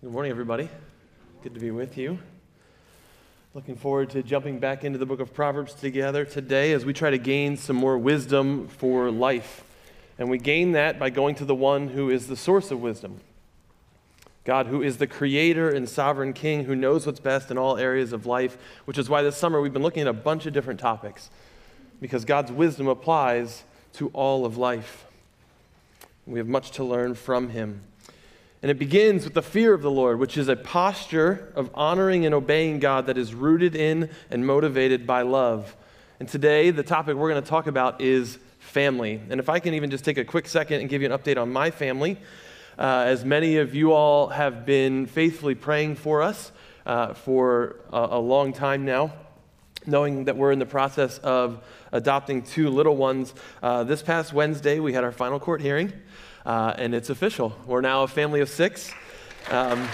Good morning, everybody. Good to be with you. Looking forward to jumping back into the book of Proverbs together today as we try to gain some more wisdom for life. And we gain that by going to the one who is the source of wisdom God, who is the creator and sovereign king who knows what's best in all areas of life, which is why this summer we've been looking at a bunch of different topics because God's wisdom applies to all of life. We have much to learn from him. And it begins with the fear of the Lord, which is a posture of honoring and obeying God that is rooted in and motivated by love. And today, the topic we're going to talk about is family. And if I can even just take a quick second and give you an update on my family, uh, as many of you all have been faithfully praying for us uh, for a, a long time now knowing that we're in the process of adopting two little ones. Uh, this past Wednesday, we had our final court hearing uh, and it's official. We're now a family of six. Um,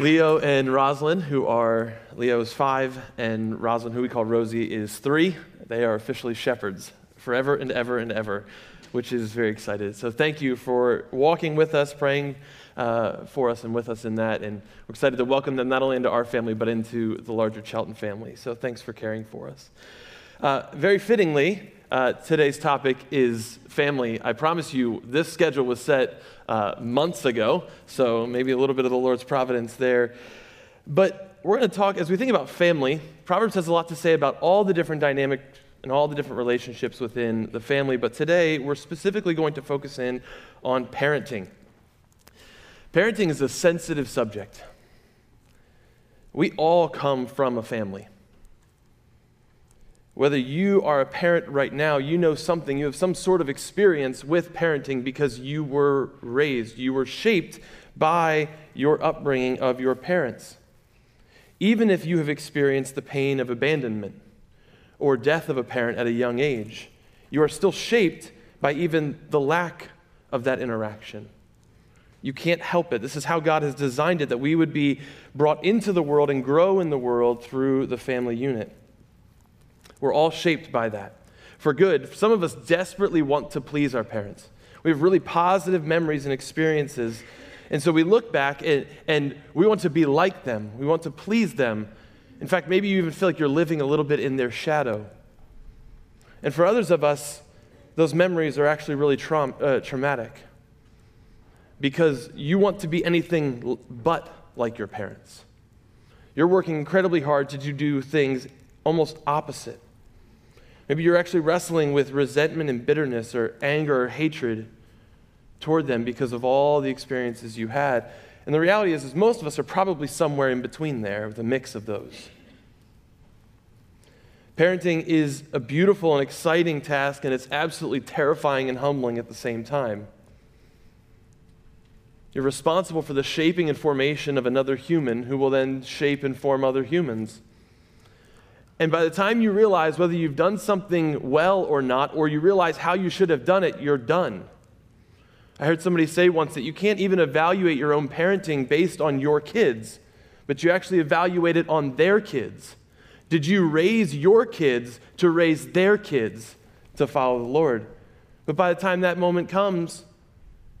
Leo and Rosalind, who are Leo is five, and Rosalind, who we call Rosie, is three. They are officially shepherds forever and ever and ever, which is very excited. So thank you for walking with us, praying uh, for us, and with us in that. And we're excited to welcome them not only into our family, but into the larger Chelton family. So thanks for caring for us. Uh, very fittingly, uh, today's topic is family. I promise you, this schedule was set uh, months ago, so maybe a little bit of the Lord's providence there. But we're going to talk, as we think about family, Proverbs has a lot to say about all the different dynamic and all the different relationships within the family. But today, we're specifically going to focus in on parenting. Parenting is a sensitive subject. We all come from a family. Whether you are a parent right now, you know something, you have some sort of experience with parenting because you were raised, you were shaped by your upbringing of your parents. Even if you have experienced the pain of abandonment or death of a parent at a young age, you are still shaped by even the lack of that interaction. You can't help it. This is how God has designed it that we would be brought into the world and grow in the world through the family unit. We're all shaped by that. For good, some of us desperately want to please our parents. We have really positive memories and experiences. And so we look back and, and we want to be like them, we want to please them. In fact, maybe you even feel like you're living a little bit in their shadow. And for others of us, those memories are actually really uh, traumatic because you want to be anything but like your parents. You're working incredibly hard to do things almost opposite. Maybe you're actually wrestling with resentment and bitterness or anger or hatred toward them because of all the experiences you had. And the reality is, is most of us are probably somewhere in between there with a mix of those. Parenting is a beautiful and exciting task, and it's absolutely terrifying and humbling at the same time. You're responsible for the shaping and formation of another human who will then shape and form other humans. And by the time you realize whether you've done something well or not, or you realize how you should have done it, you're done. I heard somebody say once that you can't even evaluate your own parenting based on your kids, but you actually evaluate it on their kids. Did you raise your kids to raise their kids to follow the Lord? But by the time that moment comes,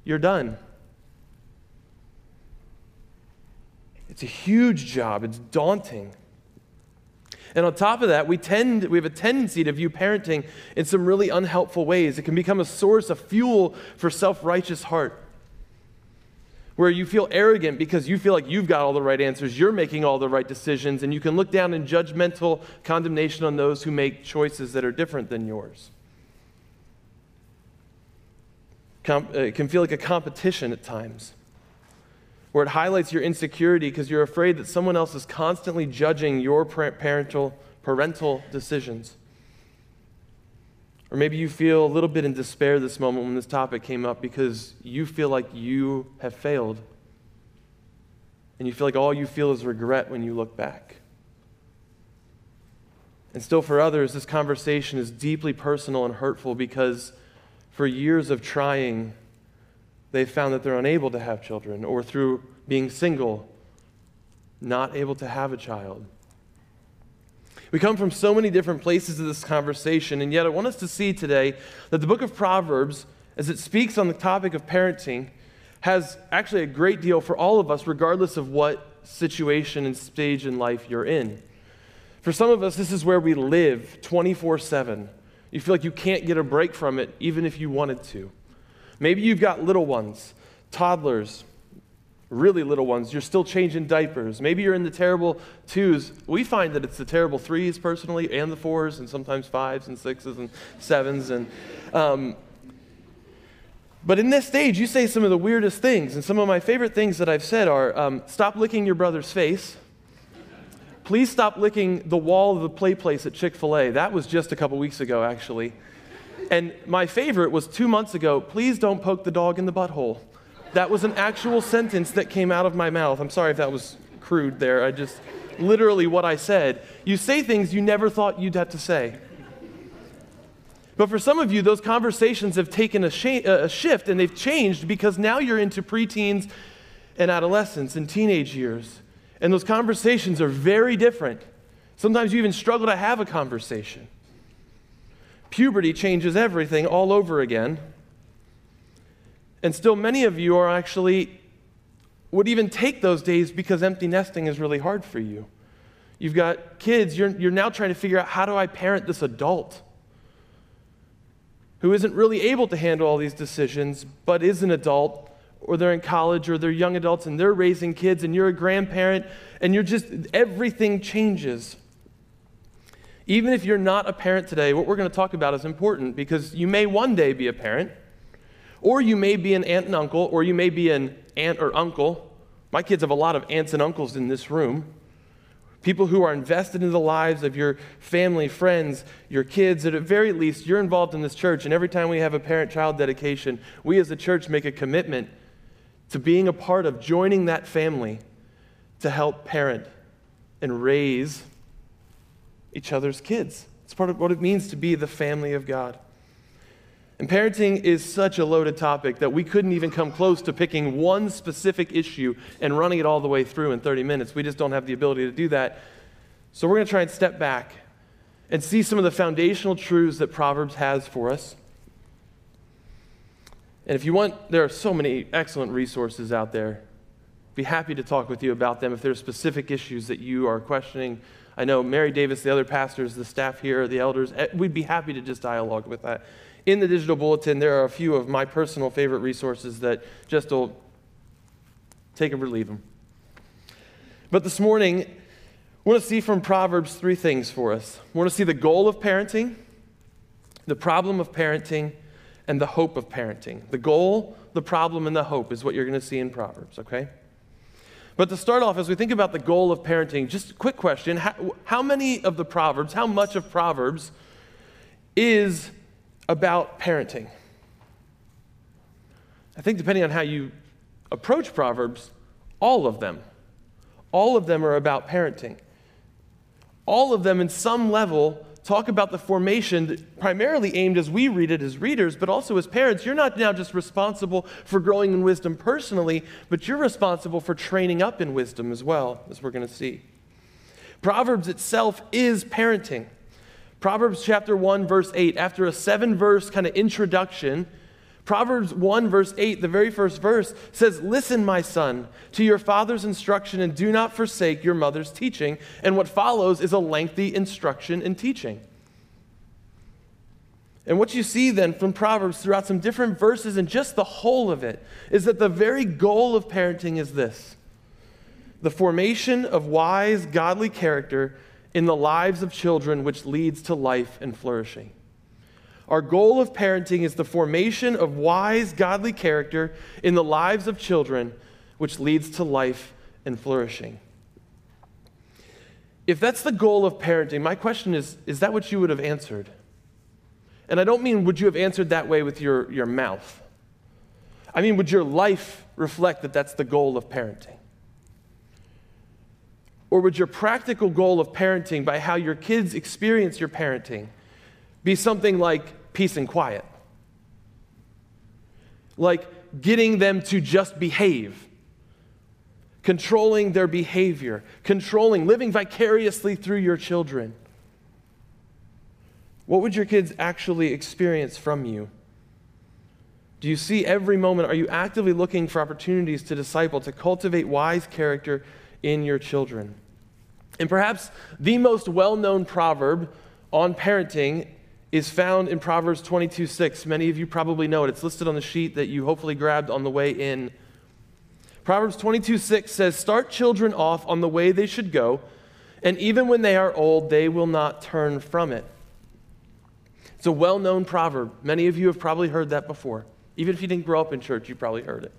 you're done. It's a huge job, it's daunting. And on top of that, we tend we have a tendency to view parenting in some really unhelpful ways. It can become a source of fuel for self-righteous heart. Where you feel arrogant because you feel like you've got all the right answers, you're making all the right decisions, and you can look down in judgmental condemnation on those who make choices that are different than yours. Uh, it can feel like a competition at times where it highlights your insecurity because you're afraid that someone else is constantly judging your parental, parental decisions. Or maybe you feel a little bit in despair this moment when this topic came up because you feel like you have failed. And you feel like all you feel is regret when you look back. And still, for others, this conversation is deeply personal and hurtful because for years of trying, they've found that they're unable to have children, or through being single, not able to have a child. We come from so many different places of this conversation, and yet I want us to see today that the book of Proverbs as it speaks on the topic of parenting, has actually a great deal for all of us, regardless of what situation and stage in life you're in. For some of us, this is where we live 24 7. You feel like you can't get a break from it, even if you wanted to. Maybe you've got little ones, toddlers, really little ones. You're still changing diapers. Maybe you're in the terrible twos. We find that it's the terrible threes, personally, and the fours, and sometimes fives and sixes and sevens. And, um, but in this stage, you say some of the weirdest things. And some of my favorite things that I've said are um, stop licking your brother's face. Please stop licking the wall of the play place at Chick fil A. That was just a couple weeks ago, actually. And my favorite was two months ago please don't poke the dog in the butthole. That was an actual sentence that came out of my mouth. I'm sorry if that was crude there. I just, literally what I said. You say things you never thought you'd have to say. But for some of you, those conversations have taken a, sh- a shift and they've changed because now you're into preteens and adolescence and teenage years. And those conversations are very different. Sometimes you even struggle to have a conversation. Puberty changes everything all over again. And still, many of you are actually, would even take those days because empty nesting is really hard for you. You've got kids, you're, you're now trying to figure out how do I parent this adult? who isn't really able to handle all these decisions, but is an adult, or they're in college, or they're young adults and they're raising kids, and you're a grandparent, and you're just, everything changes. Even if you're not a parent today, what we're going to talk about is important because you may one day be a parent, or you may be an aunt and uncle, or you may be an aunt or uncle. My kids have a lot of aunts and uncles in this room people who are invested in the lives of your family, friends, your kids, at the very least you're involved in this church. And every time we have a parent child dedication, we as a church make a commitment to being a part of joining that family to help parent and raise each other's kids. It's part of what it means to be the family of God. And parenting is such a loaded topic that we couldn't even come close to picking one specific issue and running it all the way through in 30 minutes. We just don't have the ability to do that. So we're going to try and step back and see some of the foundational truths that Proverbs has for us. And if you want, there are so many excellent resources out there. Be happy to talk with you about them if there are specific issues that you are questioning. I know Mary Davis, the other pastors, the staff here, the elders, eh, we'd be happy to just dialogue with that in the digital bulletin, there are a few of my personal favorite resources that just will take them or leave them. But this morning, we want to see from Proverbs three things for us. We want to see the goal of parenting, the problem of parenting, and the hope of parenting. The goal, the problem, and the hope is what you're going to see in Proverbs, okay? But to start off, as we think about the goal of parenting, just a quick question how, how many of the Proverbs, how much of Proverbs is about parenting. I think, depending on how you approach Proverbs, all of them, all of them are about parenting. All of them, in some level, talk about the formation primarily aimed as we read it as readers, but also as parents. You're not now just responsible for growing in wisdom personally, but you're responsible for training up in wisdom as well, as we're going to see. Proverbs itself is parenting. Proverbs chapter 1, verse 8, after a seven verse kind of introduction, Proverbs 1, verse 8, the very first verse says, Listen, my son, to your father's instruction and do not forsake your mother's teaching. And what follows is a lengthy instruction and teaching. And what you see then from Proverbs throughout some different verses and just the whole of it is that the very goal of parenting is this the formation of wise, godly character in the lives of children, which leads to life and flourishing. Our goal of parenting is the formation of wise, godly character in the lives of children, which leads to life and flourishing. If that's the goal of parenting, my question is is that what you would have answered? And I don't mean would you have answered that way with your, your mouth. I mean, would your life reflect that that's the goal of parenting? Or would your practical goal of parenting, by how your kids experience your parenting, be something like peace and quiet? Like getting them to just behave, controlling their behavior, controlling, living vicariously through your children. What would your kids actually experience from you? Do you see every moment? Are you actively looking for opportunities to disciple, to cultivate wise character in your children? And perhaps the most well known proverb on parenting is found in Proverbs 22 6. Many of you probably know it. It's listed on the sheet that you hopefully grabbed on the way in. Proverbs 22 6 says, Start children off on the way they should go, and even when they are old, they will not turn from it. It's a well known proverb. Many of you have probably heard that before. Even if you didn't grow up in church, you probably heard it.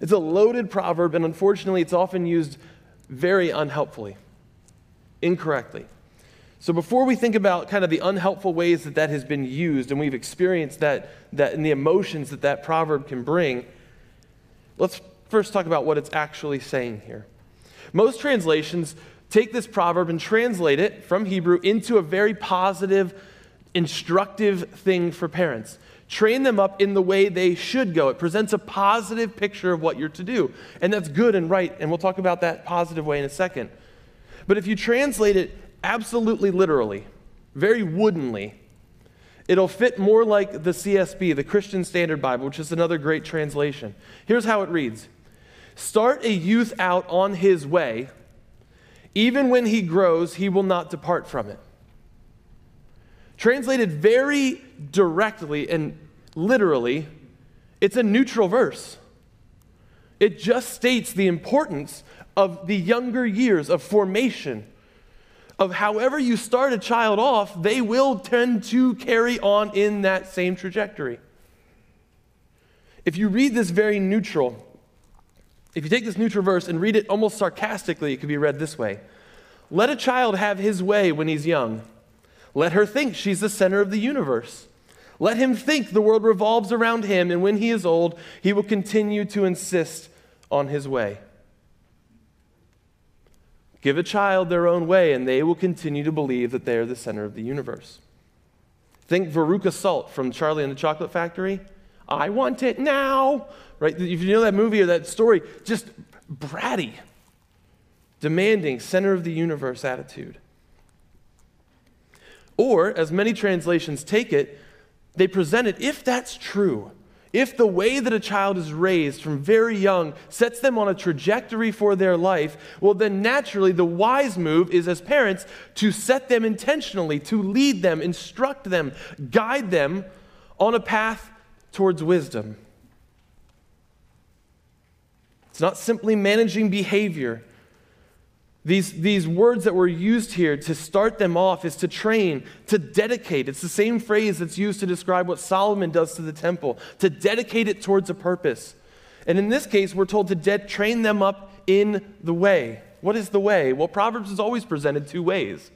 It's a loaded proverb, and unfortunately, it's often used very unhelpfully, incorrectly. So, before we think about kind of the unhelpful ways that that has been used, and we've experienced that, that and the emotions that that proverb can bring, let's first talk about what it's actually saying here. Most translations take this proverb and translate it from Hebrew into a very positive, instructive thing for parents. Train them up in the way they should go. It presents a positive picture of what you're to do. And that's good and right. And we'll talk about that positive way in a second. But if you translate it absolutely literally, very woodenly, it'll fit more like the CSB, the Christian Standard Bible, which is another great translation. Here's how it reads Start a youth out on his way. Even when he grows, he will not depart from it. Translated very directly and literally, it's a neutral verse. It just states the importance of the younger years of formation. Of however you start a child off, they will tend to carry on in that same trajectory. If you read this very neutral, if you take this neutral verse and read it almost sarcastically, it could be read this way Let a child have his way when he's young let her think she's the center of the universe. Let him think the world revolves around him, and when he is old, he will continue to insist on his way. Give a child their own way, and they will continue to believe that they are the center of the universe. Think Veruca Salt from Charlie and the Chocolate Factory. I want it now. Right? If you know that movie or that story, just bratty, demanding, center of the universe attitude. Or, as many translations take it, they present it if that's true, if the way that a child is raised from very young sets them on a trajectory for their life, well, then naturally the wise move is as parents to set them intentionally, to lead them, instruct them, guide them on a path towards wisdom. It's not simply managing behavior, these, these words that were used here to start them off is to train, to dedicate. It's the same phrase that's used to describe what Solomon does to the temple, to dedicate it towards a purpose. And in this case, we're told to de- train them up in the way. What is the way? Well, Proverbs is always presented two ways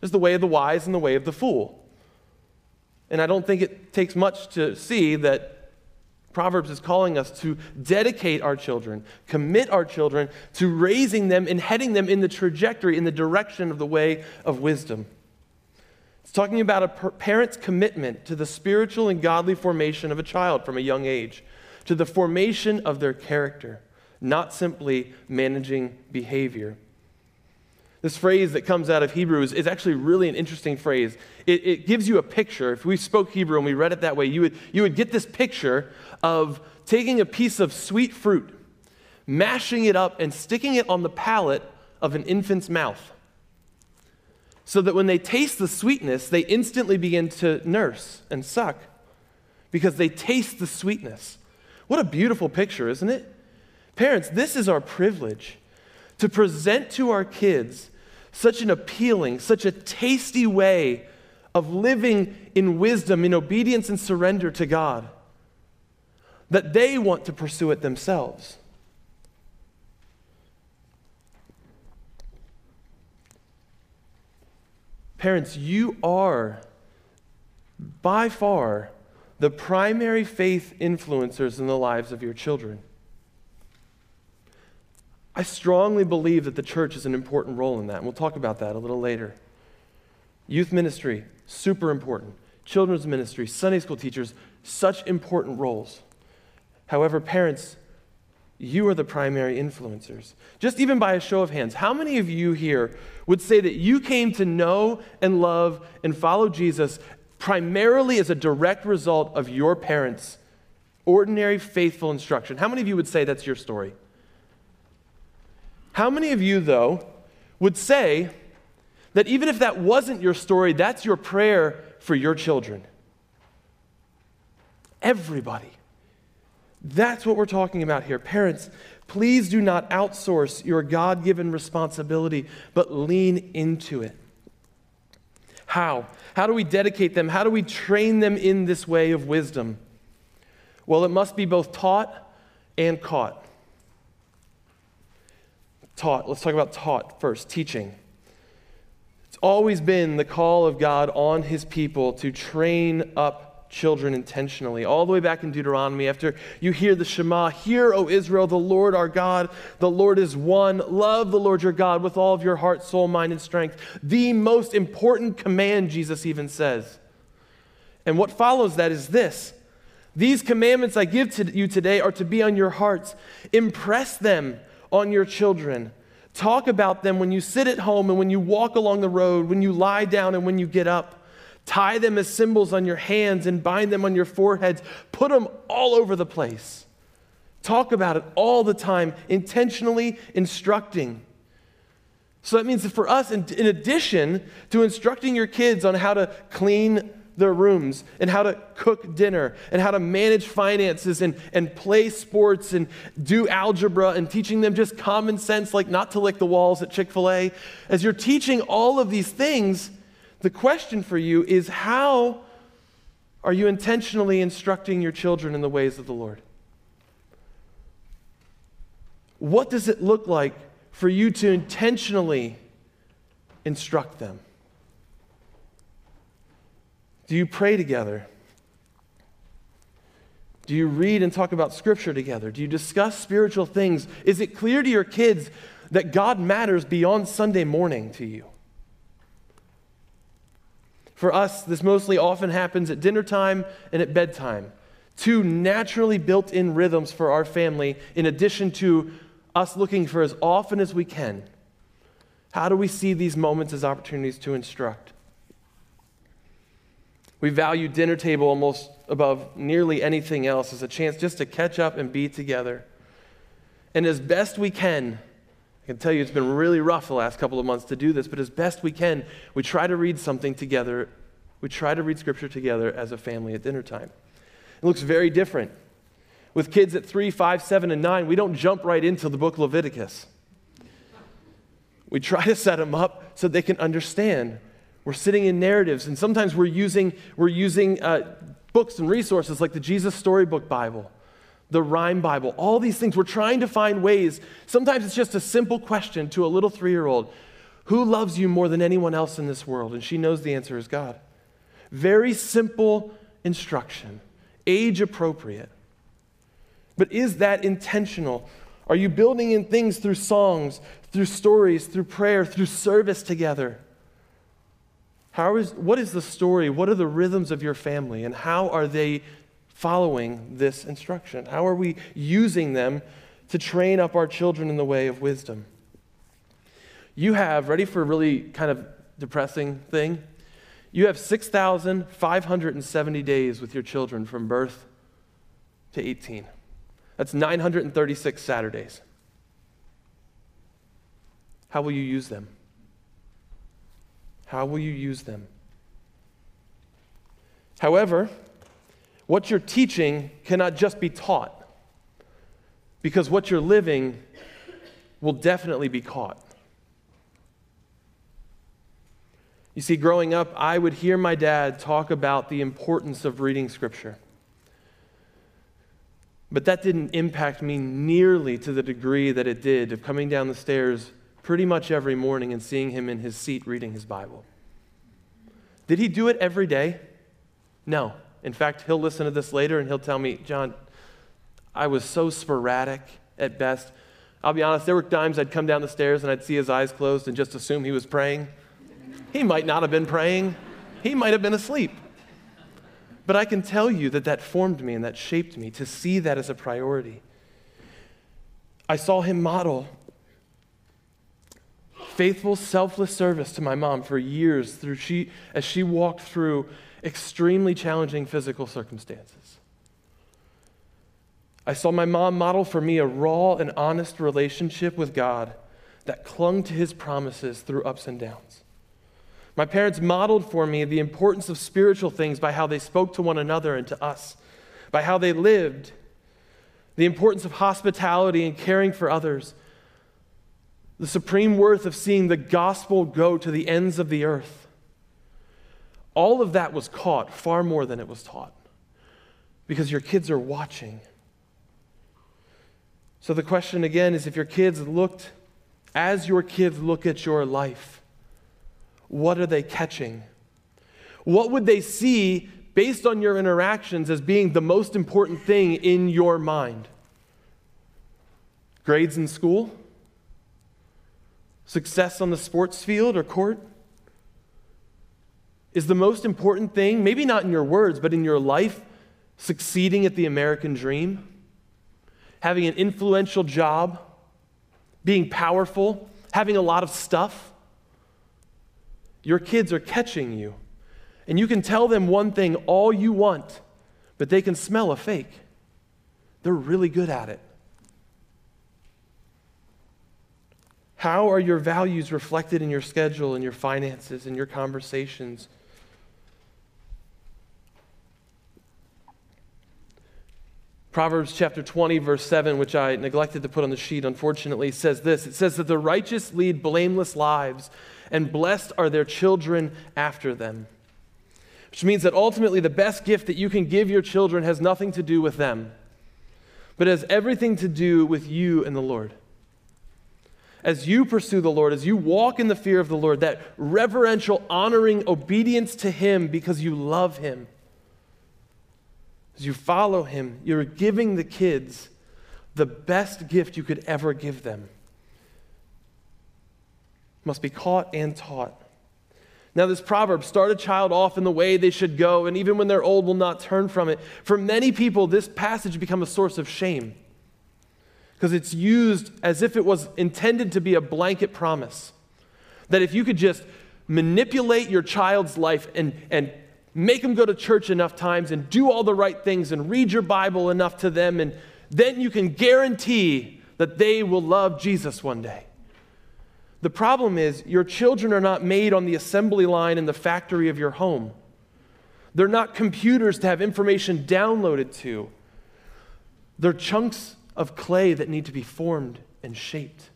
there's the way of the wise and the way of the fool. And I don't think it takes much to see that Proverbs is calling us to dedicate our children, commit our children to raising them and heading them in the trajectory, in the direction of the way of wisdom. It's talking about a parent's commitment to the spiritual and godly formation of a child from a young age, to the formation of their character, not simply managing behavior. This phrase that comes out of Hebrews is actually really an interesting phrase. It, it, gives you a picture. If we spoke Hebrew and we read it that way, you would, you would get this picture of taking a piece of sweet fruit, mashing it up, and sticking it on the palate of an infant's mouth. So that when they taste the sweetness, they instantly begin to nurse and suck because they taste the sweetness. What a beautiful picture, isn't it? Parents, this is our privilege to present to our kids such an appealing, such a tasty way of living in wisdom, in obedience and surrender to God, that they want to pursue it themselves. Parents, you are by far the primary faith influencers in the lives of your children. I strongly believe that the church has an important role in that, and we'll talk about that a little later. Youth ministry, super important. Children's ministry, Sunday school teachers, such important roles. However, parents, you are the primary influencers. Just even by a show of hands, how many of you here would say that you came to know and love and follow Jesus primarily as a direct result of your parents Ordinary, faithful instruction. How many of you would say that's your story? How many of you, though, would say that even if that wasn't your story, that's your prayer for your children? Everybody. That's what we're talking about here. Parents, please do not outsource your God given responsibility, but lean into it. How? How do we dedicate them? How do we train them in this way of wisdom? Well, it must be both taught and caught. Taught. Let's talk about taught first, teaching. It's always been the call of God on his people to train up children intentionally. All the way back in Deuteronomy, after you hear the Shema, Hear, O Israel, the Lord our God, the Lord is one. Love the Lord your God with all of your heart, soul, mind, and strength. The most important command, Jesus even says. And what follows that is this These commandments I give to you today are to be on your hearts. Impress them on your children. Talk about them when you sit at home and when you walk along the road, when you lie down and when you get up. Tie them as symbols on your hands and bind them on your foreheads. Put them all over the place. Talk about it all the time, intentionally instructing. So that means that for us, in, in, addition to instructing your kids on how to clean their rooms and how to cook dinner and how to manage finances and, and play sports and do algebra and teaching them just common sense, like not to lick the walls at Chick fil A, as you're teaching all of these things, the question for you is how are you intentionally instructing your children in the ways of the Lord? What does it look like for you to intentionally instruct them? Do you pray together? Do you read and talk about Scripture together? Do you discuss spiritual things? Is it clear to your kids that God matters beyond Sunday morning to you? For us, this mostly often happens at dinner time and at bedtime. Two naturally built in rhythms for our family, in addition to us looking for as often as we can. How do we see these moments as opportunities to instruct? We value dinner table almost above nearly anything else as a chance just to catch up and be together. And as best we can, I can tell you it's been really rough the last couple of months to do this, but as best we can, we try to read something together. We try to read scripture together as a family at dinner time. It looks very different. With kids at three, five, seven, and nine, we don't jump right into the book of Leviticus. We try to set them up so they can understand. We're sitting in narratives, and sometimes we're using, we're using uh, books and resources like the Jesus Storybook Bible the Rhyme Bible, all these things. We're trying to find ways. Sometimes it's just a simple question to a little three year old Who loves you more than anyone else in this world? And she knows the answer is God. Very simple instruction, age appropriate. But is that intentional? Are you building in things through songs, through stories, through prayer, through service together? How is, what is the story? What are the rhythms of your family? And how are they following this instruction? How are we using them to train up our children in the way of wisdom? You have, ready for a really kind of depressing thing? You have 6,570 days with your children from birth to 18. That's 936 Saturdays. How will you use them? How will you use them? However, what you're teaching cannot just be taught, because what you're living will definitely be caught. You see, growing up, I would hear my dad talk about the importance of reading Scripture. But that didn't impact me nearly to the degree that it did of coming down the stairs pretty much every morning and seeing him in his seat reading his Bible. Did he do it every day? No. In fact, he'll listen to this later and he'll tell me, John, I was so sporadic at best. I'll be honest, there were times I'd come down the stairs and I'd see his eyes closed and just assume he was praying. He might not have been praying, he might have been asleep. But I can tell you that that formed me and that shaped me to see that as a priority. I saw him model faithful, selfless service to my mom for years through she, as she walked through extremely challenging physical circumstances. I saw my mom model for me a raw and honest relationship with God that clung to his promises through ups and downs. My parents modeled for me the importance of spiritual things by how they spoke to one another and to us, by how they lived, the importance of hospitality and caring for others, the supreme worth of seeing the gospel go to the ends of the earth. All of that was caught far more than it was taught because your kids are watching. So the question again is if your kids looked, as your kids look at your life, what are they catching? What would they see based on your interactions as being the most important thing in your mind? Grades in school? Success on the sports field or court? Is the most important thing, maybe not in your words, but in your life, succeeding at the American dream? Having an influential job? Being powerful? Having a lot of stuff? Your kids are catching you. And you can tell them one thing all you want, but they can smell a fake. They're really good at it. How are your values reflected in your schedule, in your finances, in your conversations? Proverbs chapter 20, verse 7, which I neglected to put on the sheet, unfortunately, says this It says that the righteous lead blameless lives, and blessed are their children after them. Which means that ultimately the best gift that you can give your children has nothing to do with them, but has everything to do with you and the Lord. As you pursue the Lord, as you walk in the fear of the Lord, that reverential, honoring obedience to Him because you love Him as you follow him, you're giving the kids the best gift you could ever give them. Must be caught and taught. Now, this proverb, start a child off in the way they should go, and even when they're old, will not turn from it. For many people, this passage become a source of shame because it's used as if it was intended to be a blanket promise. That if you could just manipulate your child's life and, and make them go to church enough times and do all the right things and read your Bible enough to them, and then you can guarantee that they will love Jesus one day. The problem is, your children are not made on the assembly line in the factory of your home. They're not computers to have information downloaded to. They're chunks of clay that need to be formed and shaped.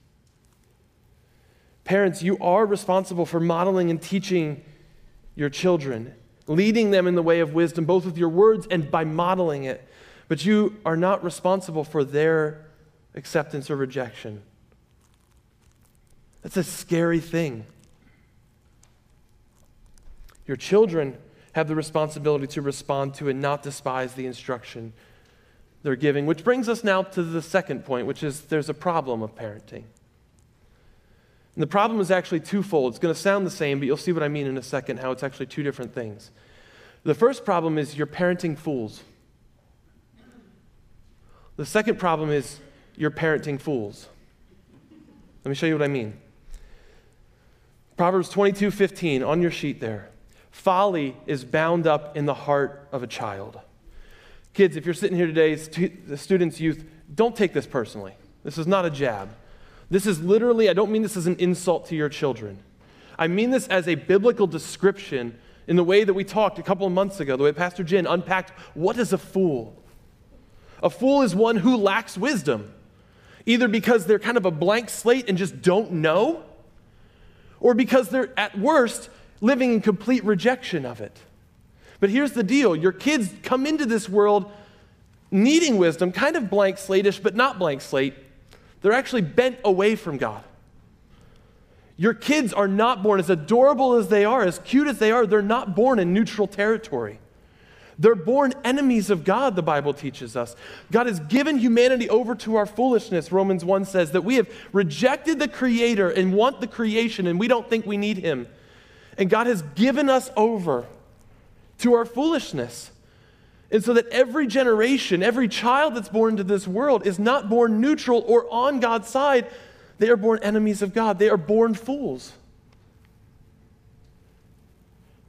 Parents, you are responsible for modeling and teaching your children leading them in the way of wisdom, both with your words and by modeling it. But you are not responsible for their acceptance or rejection. That's a scary thing. Your children have the responsibility to respond to and not despise the instruction they're giving, which brings us now to the second point, which is there's a problem of parenting. And the problem is actually twofold. It's going to sound the same, but you'll see what I mean in a second, how it's actually two different things. The first problem is you're parenting fools. The second problem is you're parenting fools. Let me show you what I mean. Proverbs 22 15 on your sheet there. Folly is bound up in the heart of a child. Kids, if you're sitting here today, stu- students, youth, don't take this personally. This is not a jab. This is literally, I don't mean this as an insult to your children. I mean this as a biblical description in the way that we talked a couple of months ago, the way Pastor Jen unpacked what is a fool? A fool is one who lacks wisdom, either because they're kind of a blank slate and just don't know, or because they're at worst living in complete rejection of it. But here's the deal your kids come into this world needing wisdom, kind of blank slatish, but not blank slate. They're actually bent away from God. Your kids are not born, as adorable as they are, as cute as they are, they're not born in neutral territory. They're born enemies of God, the Bible teaches us. God has given humanity over to our foolishness, Romans 1 says, that we have rejected the Creator and want the creation, and we don't think we need Him. And God has given us over to our foolishness. And so that every generation, every child that's born into this world is not born neutral or on God's side. They are born enemies of God. They are born fools.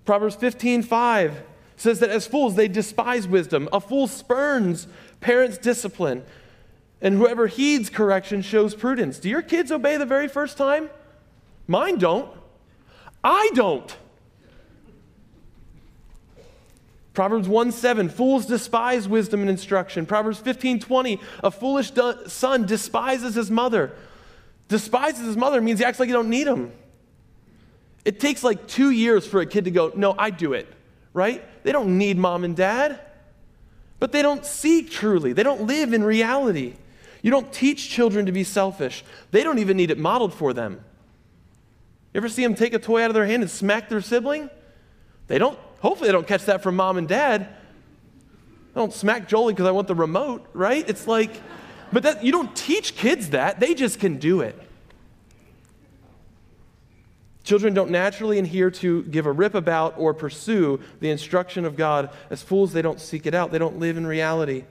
Proverbs 15 5 says that as fools, they despise wisdom. A fool spurns Parents discipline, and whoever heeds correction shows prudence. Do your kids obey the very first time? Mine don't. I don't. Proverbs 1 7, fools despise wisdom and instruction. Proverbs 15 20, a foolish son despises his mother. Despises his mother means he acts like you don't need him. It takes like two years for a kid to go, No, I do it, right? They don't need mom and dad, but they don't seek truly. They don't live in reality. You don't teach children to be selfish, they don't even need it modeled for them. You ever see them take a toy out of their hand and smack their sibling? They don't, hopefully, they don't catch that from mom and dad. I don't smack Jolie because I want the remote, right? It's like, but that, you don't teach kids that, they just can do it. Children don't naturally adhere to, give a rip about, or pursue the instruction of God. As fools, they don't seek it out, they don't live in reality.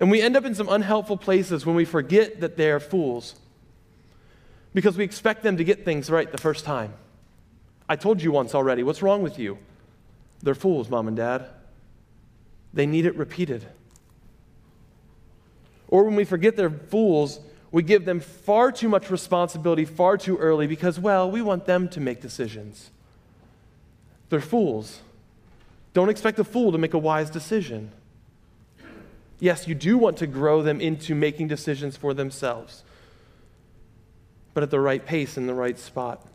And we end up in some unhelpful places when we forget that they're fools because we expect them to get things right the first time. I told you once already, what's wrong with you? They're fools, mom and dad. They need it repeated. Or when we forget they're fools, we give them far too much responsibility far too early because, well, we want them to make decisions. They're fools. Don't expect a fool to make a wise decision. Yes, you do want to grow them into making decisions for themselves, but at the right pace in the right spot.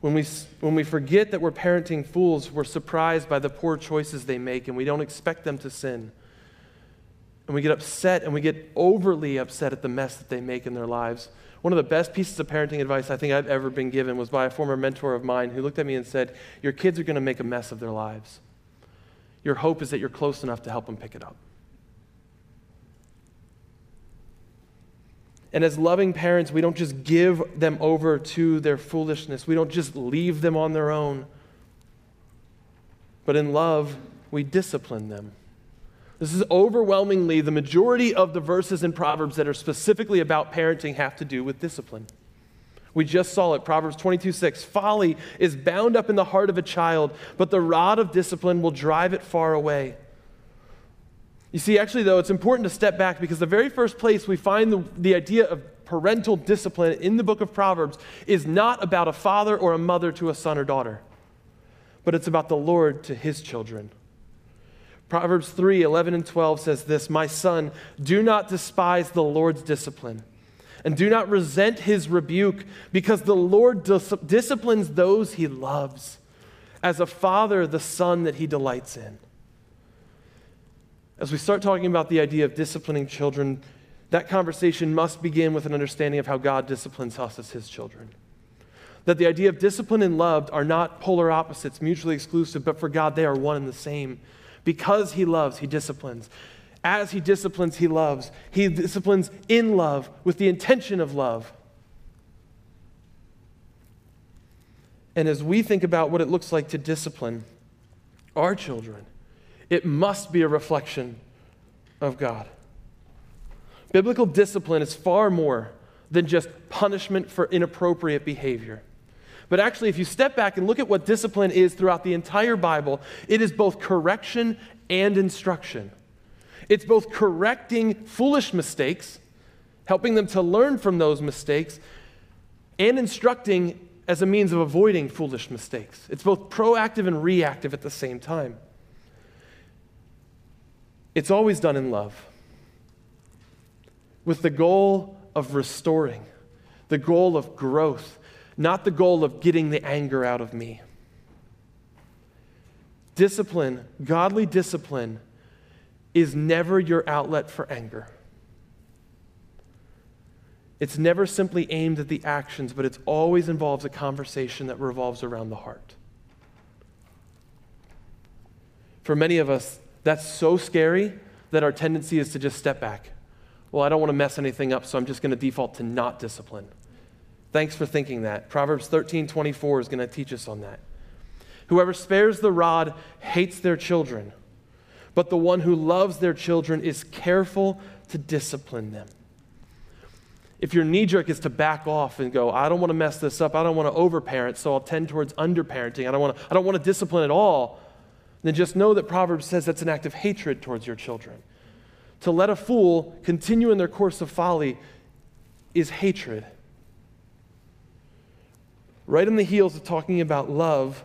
When we, when we forget that we're parenting fools, we're surprised by the poor choices they make, and we don't expect them to sin and we get upset and we get overly upset at the mess that they make in their lives. One of the best pieces of parenting advice I think I've ever been given was by a former mentor of mine who looked at me and said, Your kids are going to make a mess of their lives. Your hope is that you're close enough to help them pick it up. And as loving parents, we don't just give them over to their foolishness, we don't just leave them on their own. But in love, we discipline them. This is overwhelmingly the majority of the verses in Proverbs that are specifically about parenting have to do with discipline. We just saw it, Proverbs 22 6. Folly is bound up in the heart of a child, but the rod of discipline will drive it far away. You see, actually, though, it's important to step back because the very first place we find the, the idea of parental discipline in the book of Proverbs is not about a father or a mother to a son or daughter, but it's about the Lord to his children. Proverbs 3 11 and 12 says this My son, do not despise the Lord's discipline, and do not resent his rebuke, because the Lord dis- disciplines those he loves, as a father the son that he delights in. As we start talking about the idea of disciplining children, that conversation must begin with an understanding of how God disciplines us as his children. That the idea of discipline and love are not polar opposites, mutually exclusive, but for God, they are one and the same. Because he loves, he disciplines. As he disciplines, he loves. He disciplines in love with the intention of love. And as we think about what it looks like to discipline our children, it must be a reflection of God. Biblical discipline is far more than just punishment for inappropriate behavior. But actually, if you step back and look at what discipline is throughout the entire Bible, it is both correction and instruction. It's both correcting foolish mistakes, helping them to learn from those mistakes, and instructing as a means of avoiding foolish mistakes. It's both proactive and reactive at the same time. It's always done in love, with the goal of restoring, the goal of growth, not the goal of getting the anger out of me. Discipline, godly discipline, is never your outlet for anger. It's never simply aimed at the actions, but it always involves a conversation that revolves around the heart. For many of us, that's so scary that our tendency is to just step back. Well, I don't want to mess anything up, so I'm just going to default to not discipline. Thanks for thinking that. Proverbs 13 24 is going to teach us on that. Whoever spares the rod hates their children, but the one who loves their children is careful to discipline them. If your knee jerk is to back off and go, I don't want to mess this up, I don't want to overparent, so I'll tend towards underparenting, I don't want to, I don't want to discipline at all, then just know that Proverbs says that's an act of hatred towards your children. To let a fool continue in their course of folly is hatred. Right on the heels of talking about love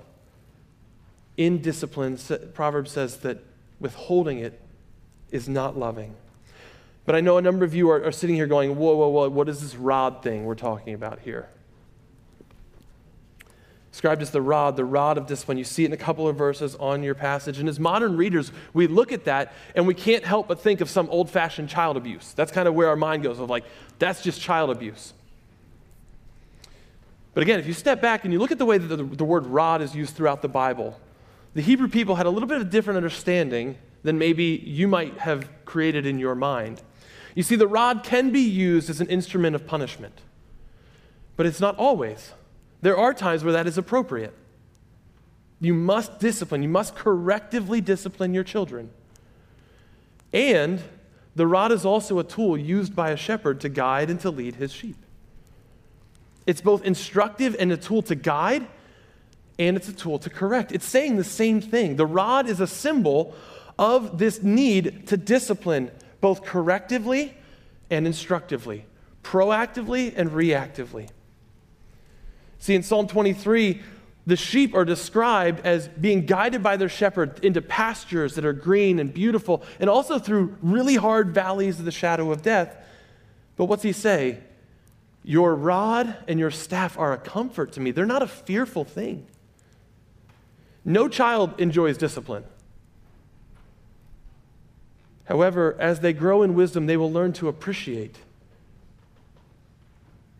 in discipline, Proverbs says that withholding it is not loving. But I know a number of you are, are sitting here going, whoa, whoa, whoa, what is this rod thing we're talking about here? Described as the rod, the rod of discipline. You see it in a couple of verses on your passage. And as modern readers, we look at that and we can't help but think of some old fashioned child abuse. That's kind of where our mind goes of like, that's just child abuse. But again, if you step back and you look at the way that the, the word rod is used throughout the Bible, the Hebrew people had a little bit of a different understanding than maybe you might have created in your mind. You see, the rod can be used as an instrument of punishment, but it's not always. There are times where that is appropriate. You must discipline, you must correctively discipline your children. And the rod is also a tool used by a shepherd to guide and to lead his sheep. It's both instructive and a tool to guide, and it's a tool to correct. It's saying the same thing. The rod is a symbol of this need to discipline both correctively and instructively, proactively and reactively. See, in Psalm 23, the sheep are described as being guided by their shepherd into pastures that are green and beautiful, and also through really hard valleys of the shadow of death. But what's he say? Your rod and your staff are a comfort to me. They're not a fearful thing. No child enjoys discipline. However, as they grow in wisdom, they will learn to appreciate.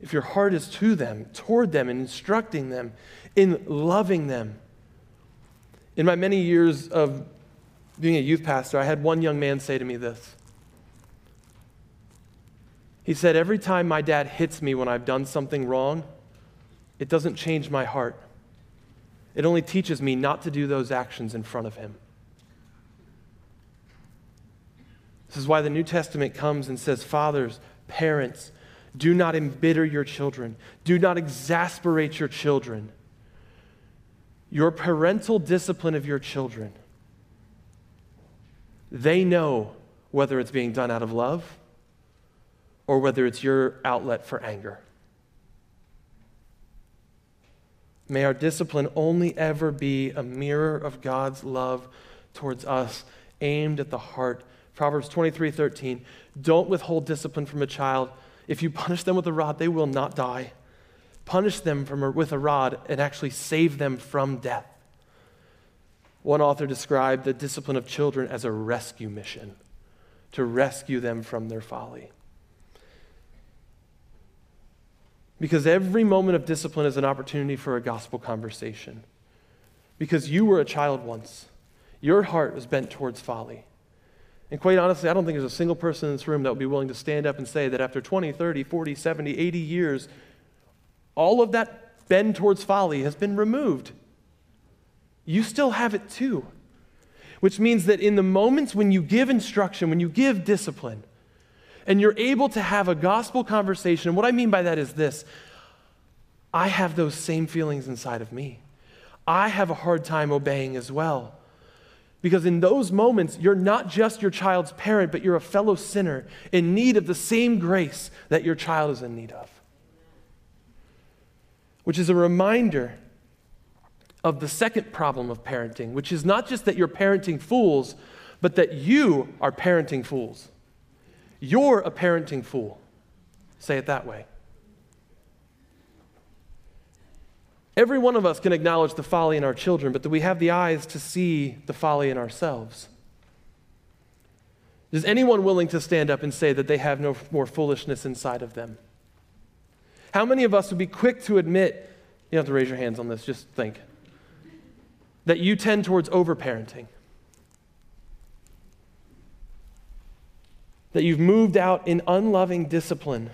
If your heart is to them, toward them, in instructing them, in loving them. In my many years of being a youth pastor, I had one young man say to me this. He said, Every time my dad hits me when I've done something wrong, it doesn't change my heart. It only teaches me not to do those actions in front of him. This is why the New Testament comes and says, Fathers, parents, do not embitter your children, do not exasperate your children. Your parental discipline of your children, they know whether it's being done out of love or whether it's your outlet for anger. May our discipline only ever be a mirror of God's love towards us, aimed at the heart. Proverbs 23 13. Don't withhold discipline from a child. If you punish them with a rod, they will not die. Punish them a, with a rod and actually save them from death. One author described the discipline of children as a rescue mission to rescue them from their folly. Because every moment of discipline is an opportunity for a gospel conversation. Because you were a child once, your heart was bent towards folly. And quite honestly, I don't think there's a single person in this room that would be willing to stand up and say that after 20, 30, 40, 70, 80 years, all of that bend towards folly has been removed. You still have it too. Which means that in the moments when you give instruction, when you give discipline, and you're able to have a gospel conversation. What I mean by that is this I have those same feelings inside of me. I have a hard time obeying as well. Because in those moments, you're not just your child's parent, but you're a fellow sinner in need of the same grace that your child is in need of. Which is a reminder of the second problem of parenting, which is not just that you're parenting fools, but that you are parenting fools. You're a parenting fool. Say it that way. Every one of us can acknowledge the folly in our children, but do we have the eyes to see the folly in ourselves? Is anyone willing to stand up and say that they have no more foolishness inside of them? How many of us would be quick to admit, you don't have to raise your hands on this, just think, that you tend towards overparenting? that you've moved out in unloving discipline,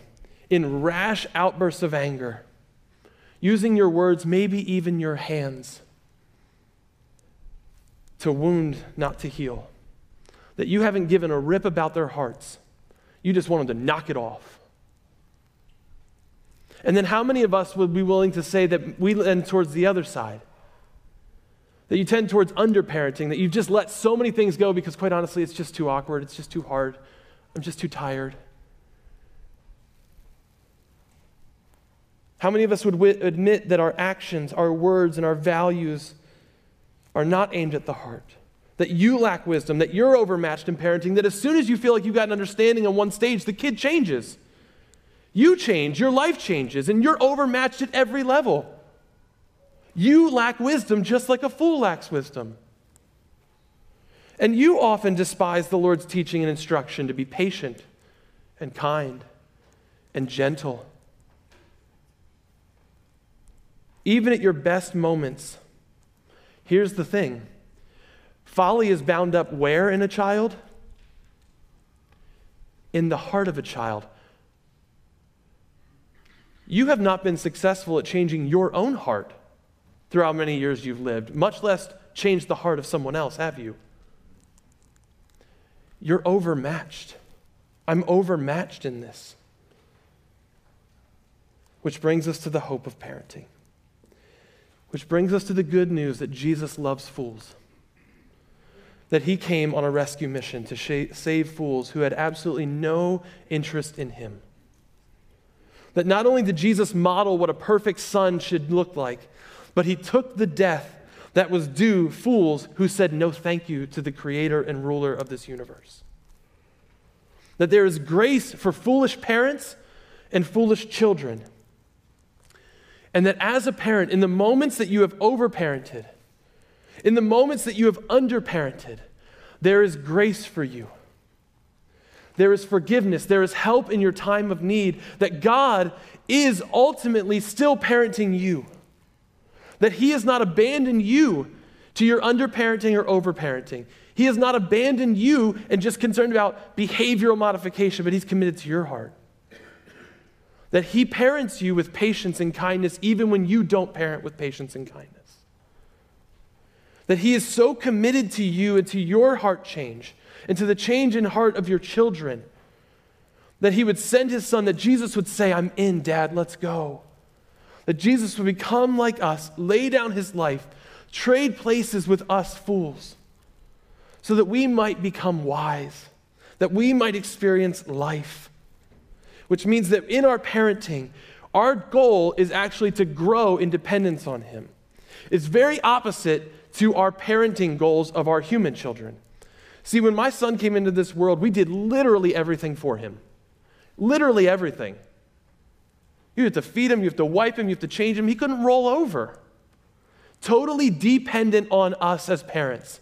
in rash outbursts of anger, using your words, maybe even your hands, to wound, not to heal. That you haven't given a rip about their hearts. You just want them to knock it off. And then, how many of us would be willing to say that we end towards the other side? That you tend towards underparenting, that you've just let so many things go because, quite honestly, it's just too awkward, it's just too hard, I'm just too tired. How many of us would w- admit that our actions, our words, and our values are not aimed at the heart? That you lack wisdom, that you're overmatched in parenting, that as soon as you feel like you've got an understanding on one stage, the kid changes. You change, your life changes, and you're overmatched at every level. You lack wisdom just like a fool lacks wisdom. And you often despise the Lord's teaching and instruction to be patient and kind and gentle even at your best moments. Here's the thing folly is bound up where in a child? In the heart of a child. You have not been successful at changing your own heart through how many years you've lived, much less change the heart of someone else, have you? You're overmatched. I'm overmatched in this. Which brings us to the hope of parenting. Which brings us to the good news that Jesus loves fools. That he came on a rescue mission to save fools who had absolutely no interest in him. That not only did Jesus model what a perfect son should look like, but he took the death that was due fools who said no thank you to the creator and ruler of this universe. That there is grace for foolish parents and foolish children and that as a parent, in the moments that you have overparented, in the moments that you have underparented, there is grace for you. There is forgiveness. There is help in your time of need. That God is ultimately still parenting you. That He has not abandoned you to your underparenting or overparenting. He has not abandoned you and just concerned about behavioral modification, but He's committed to your heart that He parents you with patience and kindness, even when you don't parent with patience and kindness. That He is so committed to you and to your heart change and to the change in heart of your children that He would send His Son, that Jesus would say, I'm in, Dad, let's go. That Jesus would become like us, lay down His life, trade places with us fools, so that we might become wise, that we might experience life which means that in our parenting, our goal is actually to grow in dependence on Him. It's very opposite to our parenting goals of our human children. See, when my son came into this world, we did literally everything for him. Literally everything. You have to feed him, you have to wipe him, you have to change him. He couldn't roll over. Totally dependent on us as parents.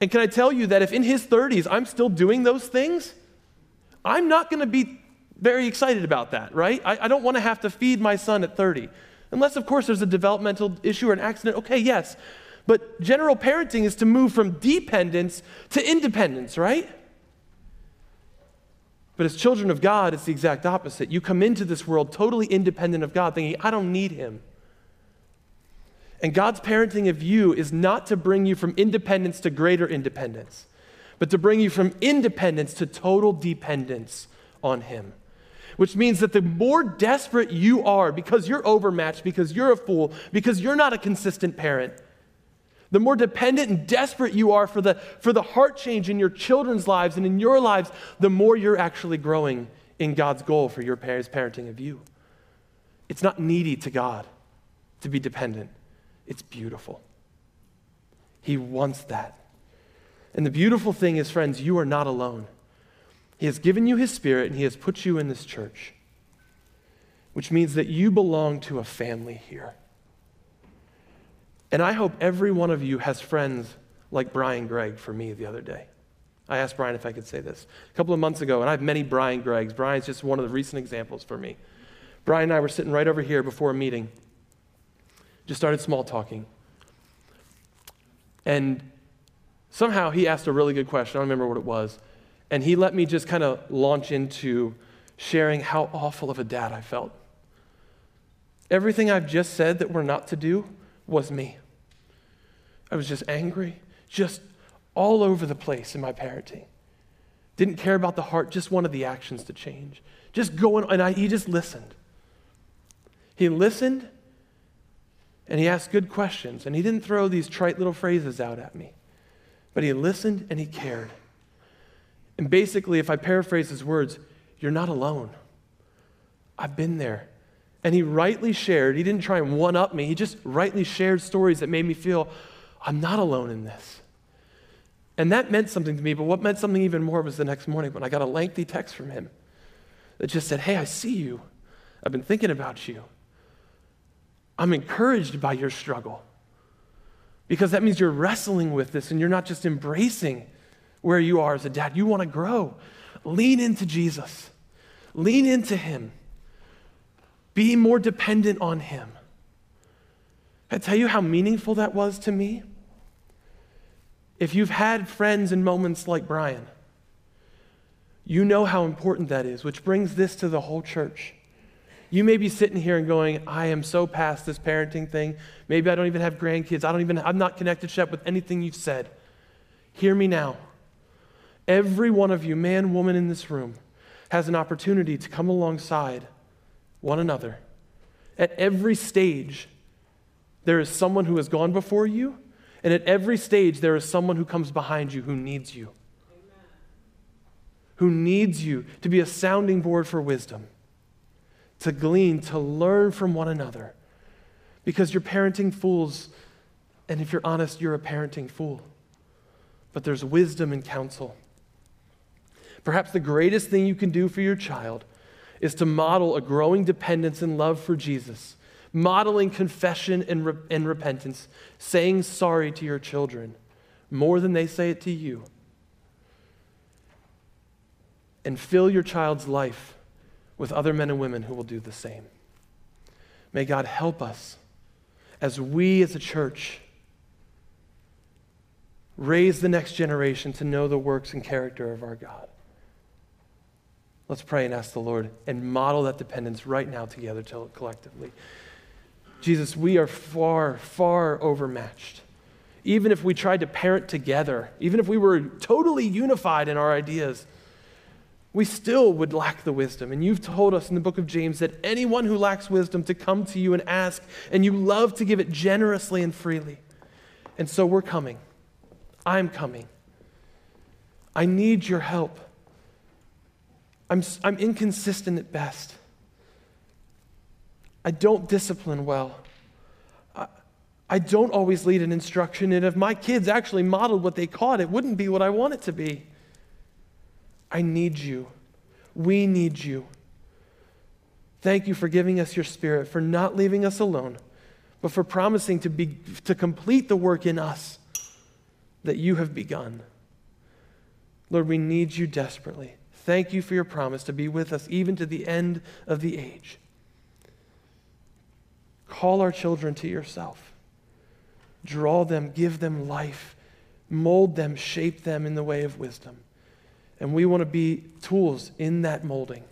And can I tell you that if in his 30s I'm still doing those things, I'm not going to be very excited about that, right? I, I don't want to have to feed my son at 30. Unless, of course, there's a developmental issue or an accident. Okay, yes. But general parenting is to move from dependence to independence, right? But as children of God, it's the exact opposite. You come into this world totally independent of God, thinking, I don't need Him. And God's parenting of you is not to bring you from independence to greater independence, but to bring you from independence to total dependence on Him which means that the more desperate you are because you're overmatched, because you're a fool, because you're not a consistent parent, the more dependent and desperate you are for the, for the heart change in your children's lives and in your lives, the more you're actually growing in God's goal for your parents' parenting of you. It's not needy to God to be dependent, it's beautiful. He wants that. And the beautiful thing is, friends, you are not alone. He has given you His Spirit and He has put you in this church, which means that you belong to a family here. And I hope every one of you has friends like Brian Gregg for me the other day. I asked Brian if I could say this a couple of months ago, and I have many Brian Greggs. Brian's just one of the recent examples for me. Brian and I were sitting right over here before a meeting, just started small talking. And somehow he asked a really good question. I don't remember what it was. And he let me just kind of launch into sharing how awful of a dad I felt. Everything I've just said that we're not to do was me. I was just angry, just all over the place in my parenting. Didn't care about the heart, just wanted the actions to change. Just going, and I, he just listened. He listened, And he asked good questions. And he didn't throw these trite little phrases out at me, but he listened and he cared. And basically, if I paraphrase his words, you're not alone. I've been there. And he rightly shared, he didn't try and one up me, he just rightly shared stories that made me feel I'm not alone in this. And that meant something to me, but what meant something even more was the next morning when I got a lengthy text from him that just said, Hey, I see you. I've been thinking about you. I'm encouraged by your struggle because that means you're wrestling with this and you're not just embracing where you are as a dad. You want to grow. Lean into Jesus, lean into Him, be more dependent on Him. I tell you how meaningful that was to me. If you've had friends in moments like Brian, you know how important that is, which brings this to the whole church. You may be sitting here and going, I am so past this parenting thing. Maybe I don't even have grandkids. I don't even, I'm not connected, Shep, with anything you've said. Hear me now. Every one of you, man, woman in this room, has an opportunity to come alongside one another. At every stage, there is someone who has gone before you, and at every stage, there is someone who comes behind you who needs you. Amen. Who needs you to be a sounding board for wisdom, to glean, to learn from one another. Because you're parenting fools, and if you're honest, you're a parenting fool. But there's wisdom and counsel. Perhaps the greatest thing you can do for your child is to model a growing dependence and love for Jesus, modeling confession and, re- and repentance, saying sorry to your children more than they say it to you. And fill your child's life with other men and women who will do the same. May God help us as we as a church raise the next generation to know the works and character of our God. Let's pray and ask the Lord and model that dependence right now together collectively. Jesus, we are far, far overmatched. Even if we tried to parent together, even if we were totally unified in our ideas, we still would lack the wisdom. And you've told us in the book of James that anyone who lacks wisdom to come to you and ask, and you love to give it generously and freely. And so we're coming. I'm coming. I need your help. I'm, I'm inconsistent at best. I don't discipline well. I, I don't always lead an instruction, and if my kids actually modeled what they caught, it wouldn't be what I want it to be. I need you. We need you. Thank you for giving us your spirit, for not leaving us alone, but for promising to, be, to complete the work in us that you have begun. Lord, we need you desperately. Thank you for your promise to be with us even to the end of the age. Call our children to yourself. Draw them, give them life, mold them, shape them in the way of wisdom. And we want to be tools in that molding.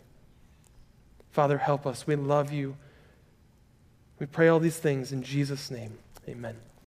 Father, help us. We love you. We pray all these things in Jesus' name. Amen.